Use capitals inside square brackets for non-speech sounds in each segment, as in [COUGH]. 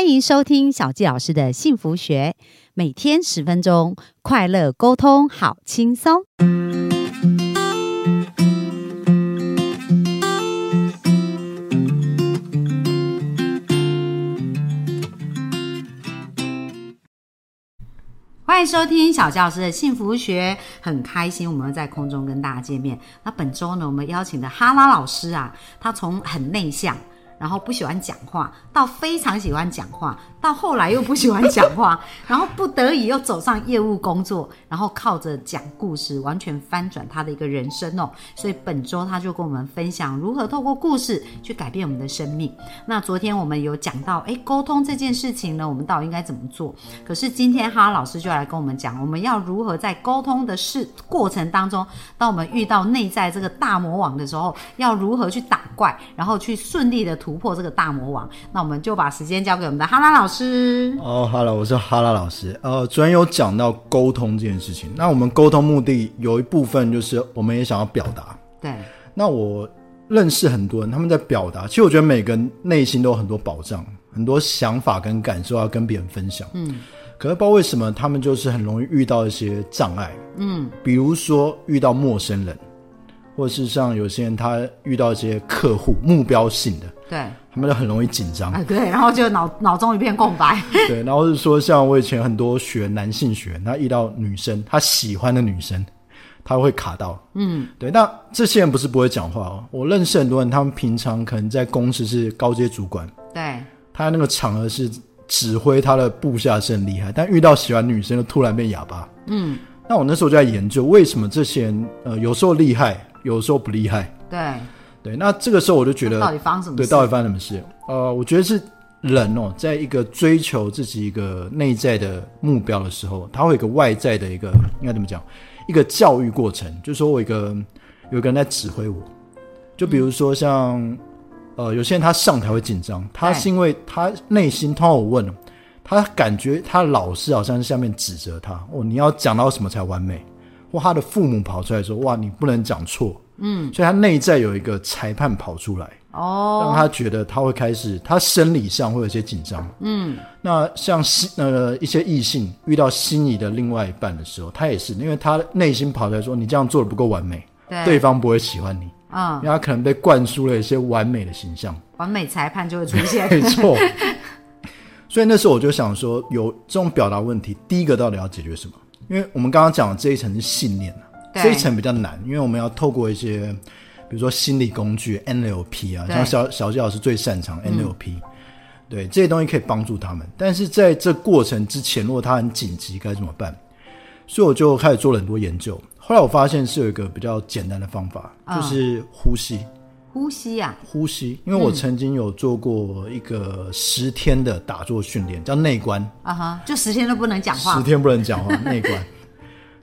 欢迎收听小纪老师的幸福学，每天十分钟，快乐沟通，好轻松。欢迎收听小教师的幸福学，很开心我们在空中跟大家见面。那本周呢，我们邀请的哈拉老师啊，他从很内向。然后不喜欢讲话，到非常喜欢讲话，到后来又不喜欢讲话，[LAUGHS] 然后不得已又走上业务工作，然后靠着讲故事完全翻转他的一个人生哦。所以本周他就跟我们分享如何透过故事去改变我们的生命。那昨天我们有讲到，哎，沟通这件事情呢，我们到底应该怎么做？可是今天哈老师就来跟我们讲，我们要如何在沟通的事过程当中，当我们遇到内在这个大魔王的时候，要如何去打怪，然后去顺利的突。突破这个大魔王，那我们就把时间交给我们的哈拉老师。哦，哈喽，我是哈拉老师。呃，昨天有讲到沟通这件事情，那我们沟通目的有一部分就是我们也想要表达。对。那我认识很多人，他们在表达，其实我觉得每个人内心都有很多保障，很多想法跟感受要跟别人分享。嗯。可是不知道为什么，他们就是很容易遇到一些障碍。嗯。比如说遇到陌生人。或是像有些人，他遇到一些客户目标性的，对，他们就很容易紧张，对，然后就脑脑中一片空白，[LAUGHS] 对，然后是说像我以前很多学男性学，他遇到女生，他喜欢的女生，他会卡到，嗯，对，那这些人不是不会讲话哦，我认识很多人，他们平常可能在公司是高阶主管，对，他那个场合是指挥他的部下是很厉害，但遇到喜欢女生就突然变哑巴，嗯，那我那时候就在研究为什么这些人，呃，有时候厉害。有时候不厉害，对对，那这个时候我就觉得到底发生什么？对，到底发生什么事？呃，我觉得是人哦，在一个追求自己一个内在的目标的时候，他会有一个外在的一个应该怎么讲？一个教育过程，就是说我一个有一个人在指挥我，就比如说像呃，有些人他上台会紧张，他是因为他内心通常我问，他感觉他老师好像是下面指责他哦，你要讲到什么才完美？或他的父母跑出来说：“哇，你不能讲错。”嗯，所以他内在有一个裁判跑出来，哦，让他觉得他会开始，他生理上会有些紧张。嗯，那像心呃一些异性遇到心仪的另外一半的时候，他也是，因为他内心跑出来说：“你这样做的不够完美，对，对方不会喜欢你。”嗯，因为他可能被灌输了一些完美的形象，完美裁判就会出现。没错。[LAUGHS] 所以那时候我就想说，有这种表达问题，第一个到底要解决什么？因为我们刚刚讲的这一层是信念这一层比较难，因为我们要透过一些，比如说心理工具 NLP 啊，像小小季老师最擅长 NLP，对这些东西可以帮助他们。但是在这过程之前，如果他很紧急，该怎么办？所以我就开始做了很多研究。后来我发现是有一个比较简单的方法，就是呼吸。呼吸呀，呼吸，因为我曾经有做过一个十天的打坐训练，叫内观啊哈，就十天都不能讲话，十天不能讲话，内观。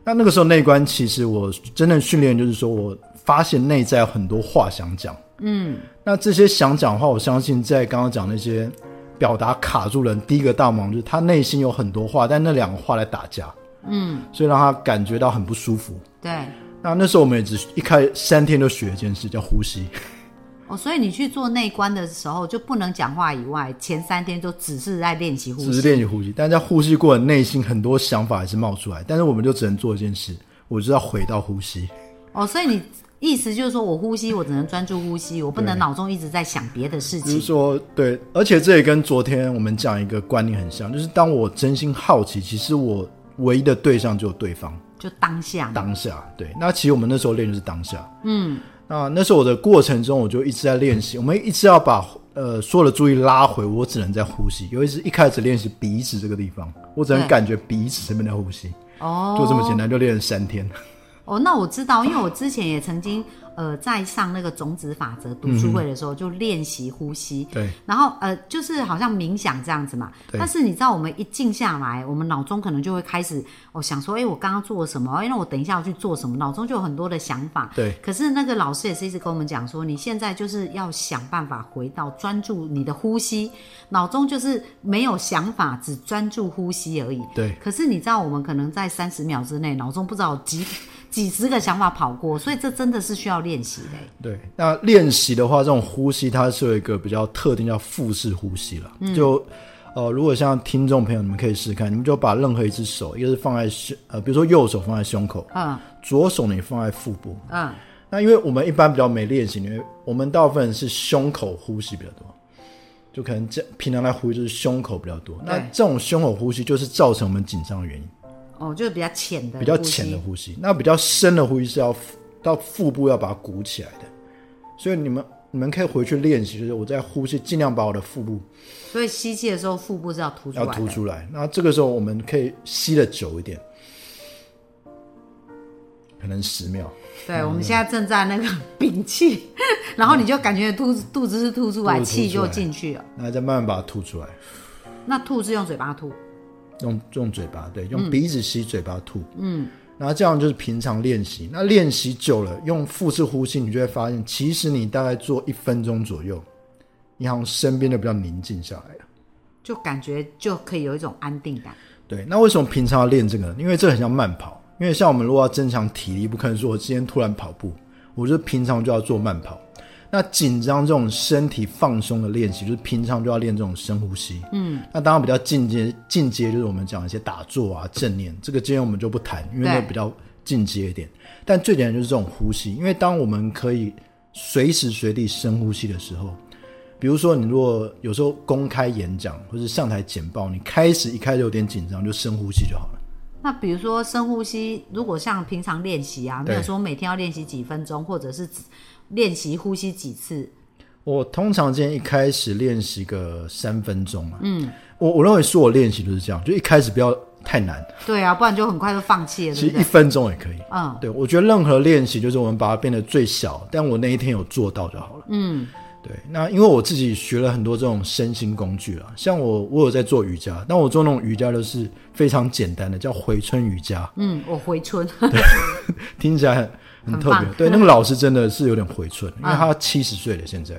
那那个时候内观，其实我真正训练就是说我发现内在有很多话想讲，嗯，那这些想讲话，我相信在刚刚讲那些表达卡住人，第一个大忙就是他内心有很多话，但那两个话来打架，嗯，所以让他感觉到很不舒服。对，那那时候我们也只一开三天就学一件事，叫呼吸。哦，所以你去做内观的时候就不能讲话以外，前三天都只是在练习呼吸，只是练习呼吸。但在呼吸过程，内心很多想法还是冒出来，但是我们就只能做一件事，我就要回到呼吸。哦，所以你意思就是说我呼吸，我只能专注呼吸，我不能脑中一直在想别的事情。就是说，对，而且这也跟昨天我们讲一个观念很像，就是当我真心好奇，其实我唯一的对象就有对方，就当下，当下。对，那其实我们那时候练就是当下，嗯。那那时候我的过程中，我就一直在练习。我们一直要把呃所有的注意拉回，我只能在呼吸。尤其是一开始练习鼻子这个地方，我只能感觉鼻子这边在呼吸。哦，就这么简单，就练了三天。哦，那我知道，因为我之前也曾经。呃，在上那个种子法则读书会的时候，就练习呼吸。对。然后呃，就是好像冥想这样子嘛。但是你知道，我们一静下来，我们脑中可能就会开始，我想说，哎，我刚刚做了什么？哎，那我等一下要去做什么？脑中就有很多的想法。对。可是那个老师也是一直跟我们讲说，你现在就是要想办法回到专注你的呼吸，脑中就是没有想法，只专注呼吸而已。对。可是你知道，我们可能在三十秒之内，脑中不知道几。几十个想法跑过，所以这真的是需要练习的。对，那练习的话，这种呼吸它是有一个比较特定叫腹式呼吸了。就呃，如果像听众朋友，你们可以试试看，你们就把任何一只手，一个是放在胸，呃，比如说右手放在胸口，嗯左手你放在腹部。嗯，那因为我们一般比较没练习，因为我们大部分是胸口呼吸比较多，就可能这平常来呼吸就是胸口比较多。那这种胸口呼吸就是造成我们紧张的原因，哦，就是比较浅的，比较浅的。呼吸。那比较深的呼吸是要到腹部要把它鼓起来的，所以你们你们可以回去练习，就是我在呼吸尽量把我的腹部所以吸气的时候，腹部是要凸出来要。凸出来。那这个时候我们可以吸的久一点，可能十秒。对，我们现在正在那个 [LAUGHS] 屏气，然后你就感觉肚子肚子是吐出来，肚子凸出来气就进去了。那再慢慢把它吐出来，那吐是用嘴巴吐，用用嘴巴，对，用鼻子吸，嘴巴吐。嗯，然后这样就是平常练习。那练习久了，用腹式呼吸，你就会发现，其实你大概做一分钟左右，你好像身边就比较宁静下来了。就感觉就可以有一种安定感。对，那为什么平常要练这个呢？因为这很像慢跑。因为像我们如果要增强体力，不可能说我今天突然跑步，我就平常就要做慢跑。那紧张这种身体放松的练习，就是平常就要练这种深呼吸。嗯，那当然比较进阶，进阶就是我们讲一些打坐啊、正念，这个今天我们就不谈，因为那比较进阶一点。但最简单就是这种呼吸，因为当我们可以随时随地深呼吸的时候，比如说你如果有时候公开演讲或者上台简报，你开始一开始有点紧张，就深呼吸就好了。那比如说深呼吸，如果像平常练习啊，没有说每天要练习几分钟，或者是只练习呼吸几次，我通常今天一开始练习个三分钟啊，嗯，我我认为说我练习就是这样，就一开始不要太难，对啊，不然就很快就放弃了，其？实一分钟也可以。嗯，对，我觉得任何练习就是我们把它变得最小，但我那一天有做到就好了。嗯，对。那因为我自己学了很多这种身心工具啊，像我我有在做瑜伽，但我做那种瑜伽都是非常简单的，叫回春瑜伽，嗯，我回春，[LAUGHS] 听起来很很特别。对，那个老师真的是有点回春，因为他七十岁了现在。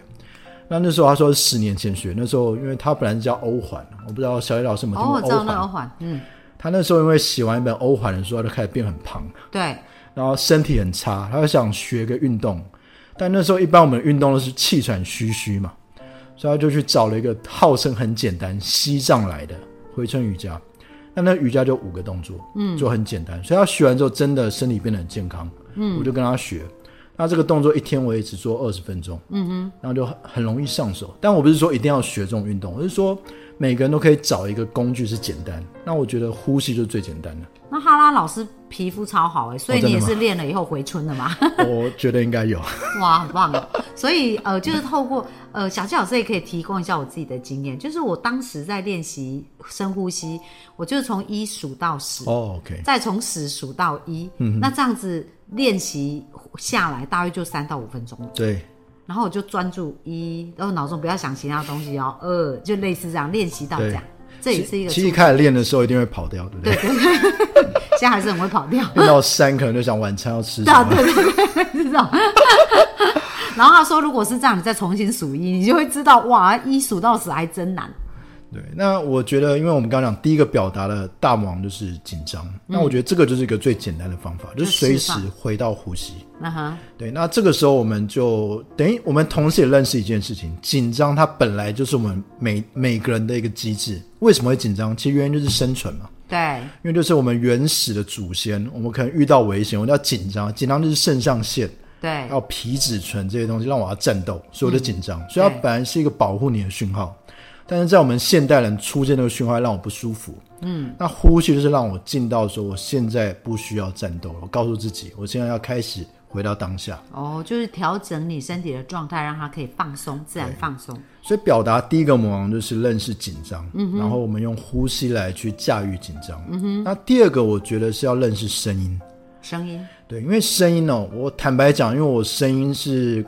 那那时候他说是十年前学，那时候因为他本来是叫欧环，我不知道小野老师有没有听哦，过我知道欧环。那个环，嗯，他那时候因为写完一本欧环的书，他就开始变很胖。对，然后身体很差，他就想学个运动，但那时候一般我们运动都是气喘吁吁嘛，所以他就去找了一个号称很简单西藏来的回春瑜伽。那那瑜伽就五个动作，嗯，就很简单，所以他学完之后真的身体变得很健康，嗯，我就跟他学。那这个动作一天我也只做二十分钟，嗯哼，然后就很很容易上手。但我不是说一定要学这种运动，我是说每个人都可以找一个工具是简单。那我觉得呼吸就是最简单的，那哈拉老师皮肤超好哎，所以你也是练了以后回春的吗？[LAUGHS] 我觉得应该有。[LAUGHS] 哇，很棒哦！所以呃，就是透过呃，小纪老师也可以提供一下我自己的经验，就是我当时在练习深呼吸，我就是从一数到十、哦，OK，再从十数到一、嗯那这样子练习下来大约就三到五分钟，对。然后我就专注一，然后脑中不要想其他东西哦，二就类似这样练习到这样，这也是一个其实一初开始练的时候一定会跑掉，对不对？对对对，现在还是很会跑掉。练到三可能就想晚餐要吃什么。对对对，是这种。然后他说，如果是这样，你再重新数一，你就会知道，哇，一数到十还真难。对，那我觉得，因为我们刚刚讲第一个表达的大魔王就是紧张，那我觉得这个就是一个最简单的方法，就是随时回到呼吸。那哈，对，那这个时候我们就等于我们同时也认识一件事情，紧张它本来就是我们每每个人的一个机制。为什么会紧张？其实原因就是生存嘛。对，因为就是我们原始的祖先，我们可能遇到危险，我们要紧张，紧张就是肾上腺，对还，有皮质醇这些东西让我要战斗，所以我就紧张。所以它本来是一个保护你的讯号，但是在我们现代人出现那个讯号让我不舒服。嗯，那呼吸就是让我进到说我现在不需要战斗了，我告诉自己，我现在要开始回到当下。哦，就是调整你身体的状态，让它可以放松，自然放松。所以表达第一个魔王就是认识紧张，嗯然后我们用呼吸来去驾驭紧张。嗯哼那第二个我觉得是要认识声音。声音，对，因为声音哦，我坦白讲，因为我声音是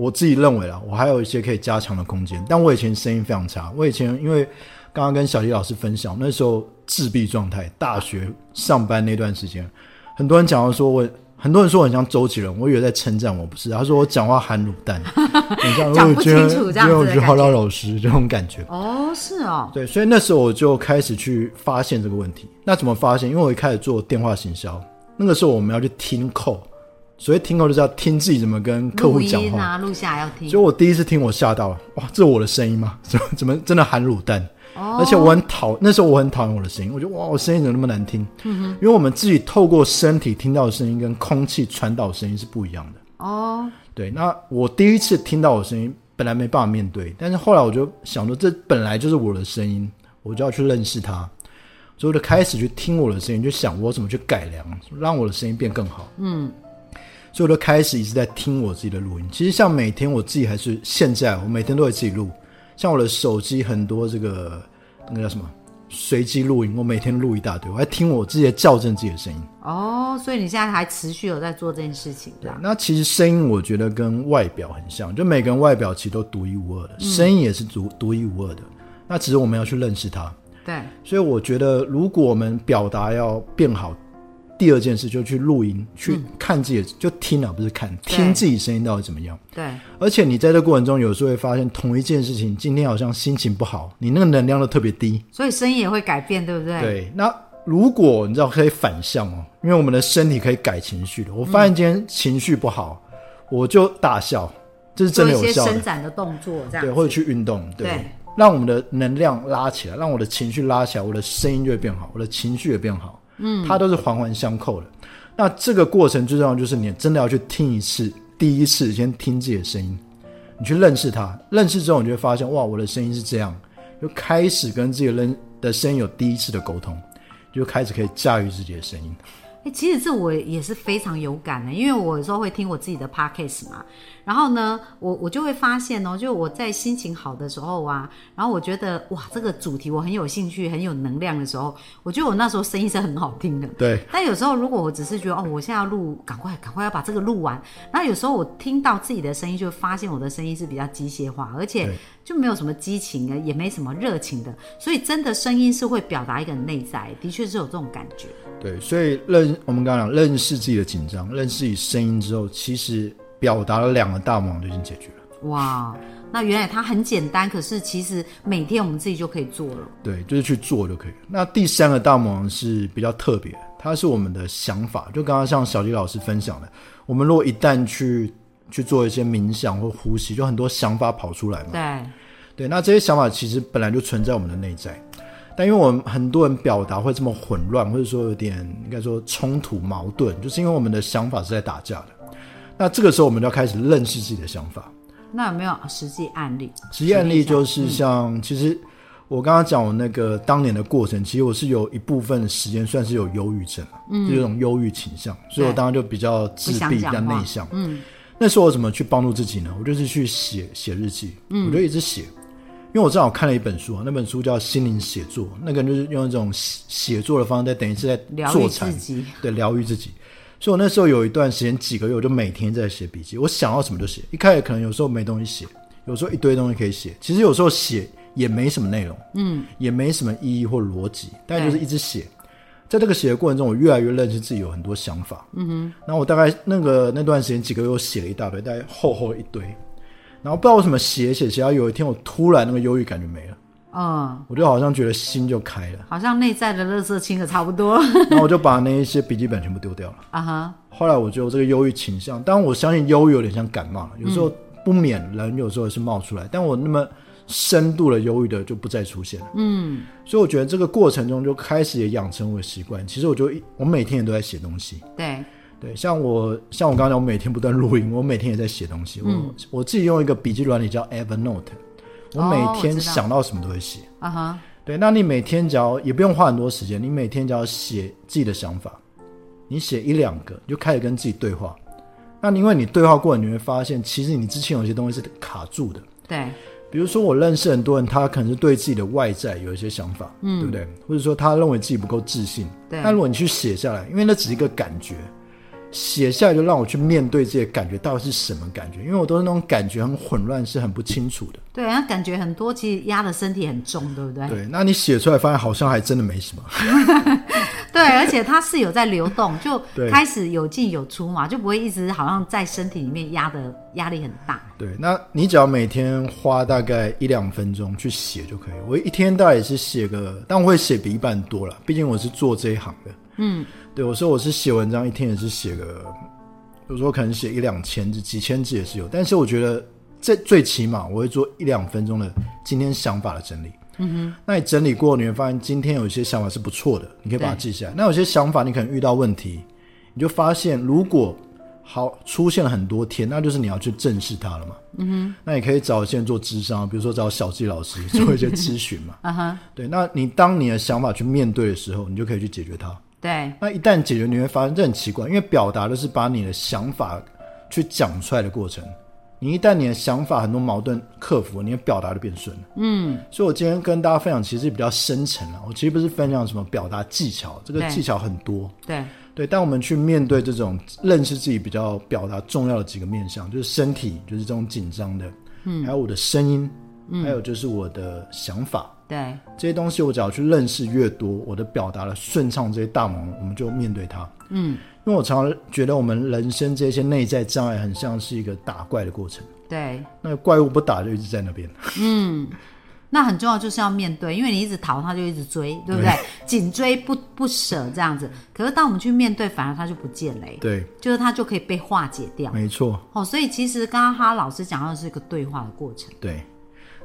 我自己认为啦，我还有一些可以加强的空间。但我以前声音非常差，我以前因为刚刚跟小李老师分享，那时候自闭状态，大学上班那段时间，很多人讲到说我。很多人说我很像周杰伦，我以为在称赞我，不是。他说我讲话含卤蛋，[LAUGHS] 很像讲不我觉得清楚这样子好老老师这种感觉。哦，是哦，对，所以那时候我就开始去发现这个问题。那怎么发现？因为我一开始做电话行销，那个时候我们要去听扣，所以听后就是要听自己怎么跟客户讲话。录下来要听所以。我第一次听我吓到了，哇，这是我的声音吗？[LAUGHS] 怎么怎么真的含卤蛋？哦而且我很讨那时候我很讨厌我的声音，我觉得哇，我声音怎么那么难听？因为我们自己透过身体听到的声音跟空气传导的声音是不一样的。哦，对，那我第一次听到我的声音，本来没办法面对，但是后来我就想说，这本来就是我的声音，我就要去认识它，所以我就开始去听我的声音，就想我怎么去改良，让我的声音变更好。嗯，所以我就开始一直在听我自己的录音。其实像每天我自己还是现在，我每天都会自己录，像我的手机很多这个那个叫什么随机录音，我每天录一大堆，我还听我自己的校正自己的声音。哦，所以你现在还持续有在做这件事情的。那其实声音我觉得跟外表很像，就每个人外表其实都独一无二的，声音也是独独一无二的。那只是我们要去认识它。对，所以我觉得，如果我们表达要变好，第二件事就去录音，去看自己的，就听啊，不是看，听自己声音到底怎么样。对，而且你在这过程中，有时候会发现同一件事情，今天好像心情不好，你那个能量都特别低。所以声音也会改变，对不对？对，那如果你知道可以反向哦，因为我们的身体可以改情绪的。我发现今天情绪不好，我就大笑，这是真的有效的伸。展的动作，这样对，或者去运动，对，对让我们的能量拉起来，让我的情绪拉起来，我的声音就会变好，我的情绪也变好。嗯，它都是环环相扣的。那这个过程最重要就是你真的要去听一次，第一次先听自己的声音，你去认识它，认识之后你就会发现，哇，我的声音是这样，就开始跟自己的声的声音有第一次的沟通，就开始可以驾驭自己的声音。哎、其实这我也是非常有感的，因为我有时候会听我自己的 podcast 嘛，然后呢，我我就会发现哦，就我在心情好的时候啊，然后我觉得哇，这个主题我很有兴趣、很有能量的时候，我觉得我那时候声音是很好听的。对，但有时候如果我只是觉得哦，我现在要录，赶快赶快要把这个录完，那有时候我听到自己的声音，就会发现我的声音是比较机械化，而且对就没有什么激情啊，也没什么热情的，所以真的声音是会表达一个内在，的确是有这种感觉。对，所以认我们刚刚讲认识自己的紧张，认识自己声音之后，其实表达了两个大忙就已经解决了。哇，那原来它很简单，可是其实每天我们自己就可以做了。对，就是去做就可以了。那第三个大魔王是比较特别，它是我们的想法。就刚刚像小吉老师分享的，我们如果一旦去去做一些冥想或呼吸，就很多想法跑出来嘛。对，对，那这些想法其实本来就存在我们的内在，但因为我们很多人表达会这么混乱，或者说有点应该说冲突矛盾，就是因为我们的想法是在打架的。那这个时候我们就要开始认识自己的想法。那有没有实际案例？实际案例就是像，其实我刚刚讲我那个当年的过程，其实我是有一部分的时间算是有忧郁症，嗯，就有种忧郁倾向，所以我当然就比较自闭、比较内向。嗯，那时候我怎么去帮助自己呢？我就是去写写日记，嗯我就一直写，因为我正好看了一本书啊，那本书叫《心灵写作》，那个人就是用一种写写作的方式，在等于是在疗愈坐禅对，疗愈自己。所以我那时候有一段时间，几个月，我就每天在写笔记，我想要什么就写。一开始可能有时候没东西写，有时候一堆东西可以写，其实有时候写也没什么内容，嗯，也没什么意义或逻辑，但就是一直写。在这个写的过程中，我越来越认识自己有很多想法，嗯哼。然后我大概那个那段时间几个月，我写了一大堆，大概厚厚的一堆。然后不知道为什么写写写到有一天，我突然那个忧郁感觉没了，嗯，我就好像觉得心就开了，好像内在的垃圾清的差不多。然后我就把那一些笔记本全部丢掉了。啊哈，后来我就有这个忧郁倾向，当然我相信忧郁有点像感冒了，有时候不免人有时候也是冒出来，但我那么深度的忧郁的就不再出现了。嗯，所以我觉得这个过程中就开始也养成我的习惯。其实我就一我每天也都在写东西，对，对，像我像我刚才讲，我每天不断录音，我每天也在写东西。我我自己用一个笔记软体叫 Evernote，我每天想到什么都会写。啊哈，对，那你每天只要也不用花很多时间，你每天只要写自己的想法，你写一两个，你就开始跟自己对话。那因为你对话过程，你会发现，其实你之前有些东西是卡住的。对，比如说，我认识很多人，他可能是对自己的外在有一些想法，嗯，对不对？或者说他认为自己不够自信。对那如果你去写下来，因为那只是一个感觉，写下来就让我去面对这些感觉到底是什么感觉，因为我都是那种感觉很混乱，是很不清楚的。对，那感觉很多，其实压的身体很重，对不对？对，那你写出来发现好像还真的没什么。[LAUGHS] [LAUGHS] 对，而且它是有在流动，就 [LAUGHS] 对开始有进有出嘛，就不会一直好像在身体里面压的压力很大。对，那你只要每天花大概一两分钟去写就可以。我一天大概也是写个，但我会写比一般多了，毕竟我是做这一行的。嗯，对，我说我是写文章，一天也是写个，有时候可能写一两千字、几千字也是有。但是我觉得这最起码我会做一两分钟的今天想法的整理。嗯哼，那你整理过，你会发现今天有一些想法是不错的，你可以把它记下来。那有些想法你可能遇到问题，你就发现如果好出现了很多天，那就是你要去正视它了嘛。嗯哼，那你可以找一些人做智商，比如说找小纪老师做一些咨询嘛。[LAUGHS] 啊哈，对，那你当你的想法去面对的时候，你就可以去解决它。对，那一旦解决，你会发现这很奇怪，因为表达的是把你的想法去讲出来的过程。你一旦你的想法很多矛盾克服，你的表达就变顺了。嗯，所以我今天跟大家分享，其实比较深层了。我其实不是分享什么表达技巧，这个技巧很多。对，对，但我们去面对这种认识自己比较表达重要的几个面向，就是身体，就是这种紧张的，嗯，还有我的声音，还有就是我的想法，对，这些东西我只要去认识越多，我的表达的顺畅，这些大忙我们就面对它。嗯，因为我常常觉得我们人生这些内在障碍很像是一个打怪的过程，对，那怪物不打就一直在那边。嗯那很重要，就是要面对，因为你一直逃，他就一直追，对不对？紧追不不舍这样子。可是当我们去面对，反而他就不见了耶，对，就是他就可以被化解掉。没错，哦，所以其实刚刚哈老师讲到的是一个对话的过程。对。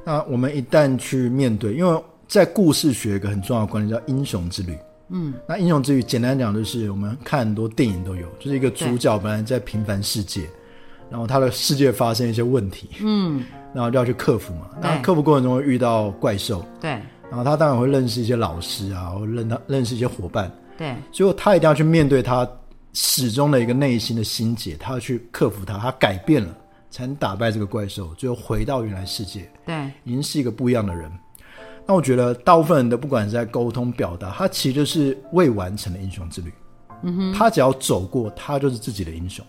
那我们一旦去面对，因为在故事学一个很重要的观念叫英雄之旅。嗯，那英雄之旅简单讲就是我们看很多电影都有，就是一个主角本来在平凡世界，然后他的世界发生一些问题，嗯，然后就要去克服嘛。那对克服过程中会遇到怪兽，对。然后他当然会认识一些老师啊，或认他认识一些伙伴，对。最后他一定要去面对他始终的一个内心的心结，他要去克服他，他改变了，才能打败这个怪兽，最后回到原来世界，对。已经是一个不一样的人。那我觉得大部分人的不管是在沟通表达，他其实就是未完成的英雄之旅。嗯哼，他只要走过，他就是自己的英雄。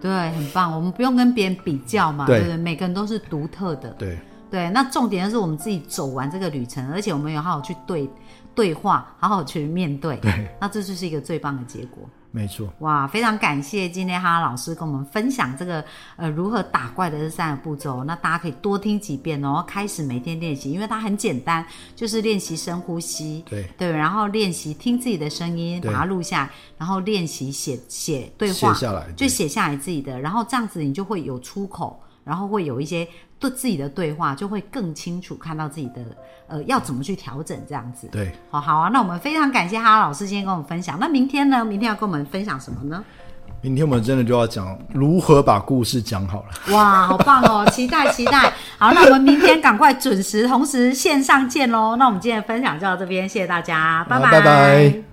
对，很棒。我们不用跟别人比较嘛，对对不对？每个人都是独特的。对，对，那重点是我们自己走完这个旅程，而且我们有好好去对对话，好好去面对。对，那这就是一个最棒的结果。没错。哇，非常感谢今天哈哈老师跟我们分享这个呃如何打怪的这三个步骤，那大家可以多听几遍哦，开始每天练习，因为它很简单，就是练习深呼吸，对对，然后练习听自己的声音，把它录下来，然后练习写写对话，写下来就写下来自己的，然后这样子你就会有出口，然后会有一些对自己的对话，就会更清楚看到自己的呃要怎么去调整这样子。对，好好啊，那我们非常感谢哈哈老师今天跟我们分享。那明天呢？明天要跟我们分享什么呢？明天我们真的就要讲如何把故事讲好了。哇，好棒哦！期待期待。好，那我们明天赶快准时同时线上见喽。那我们今天的分享就到这边，谢谢大家，拜拜拜拜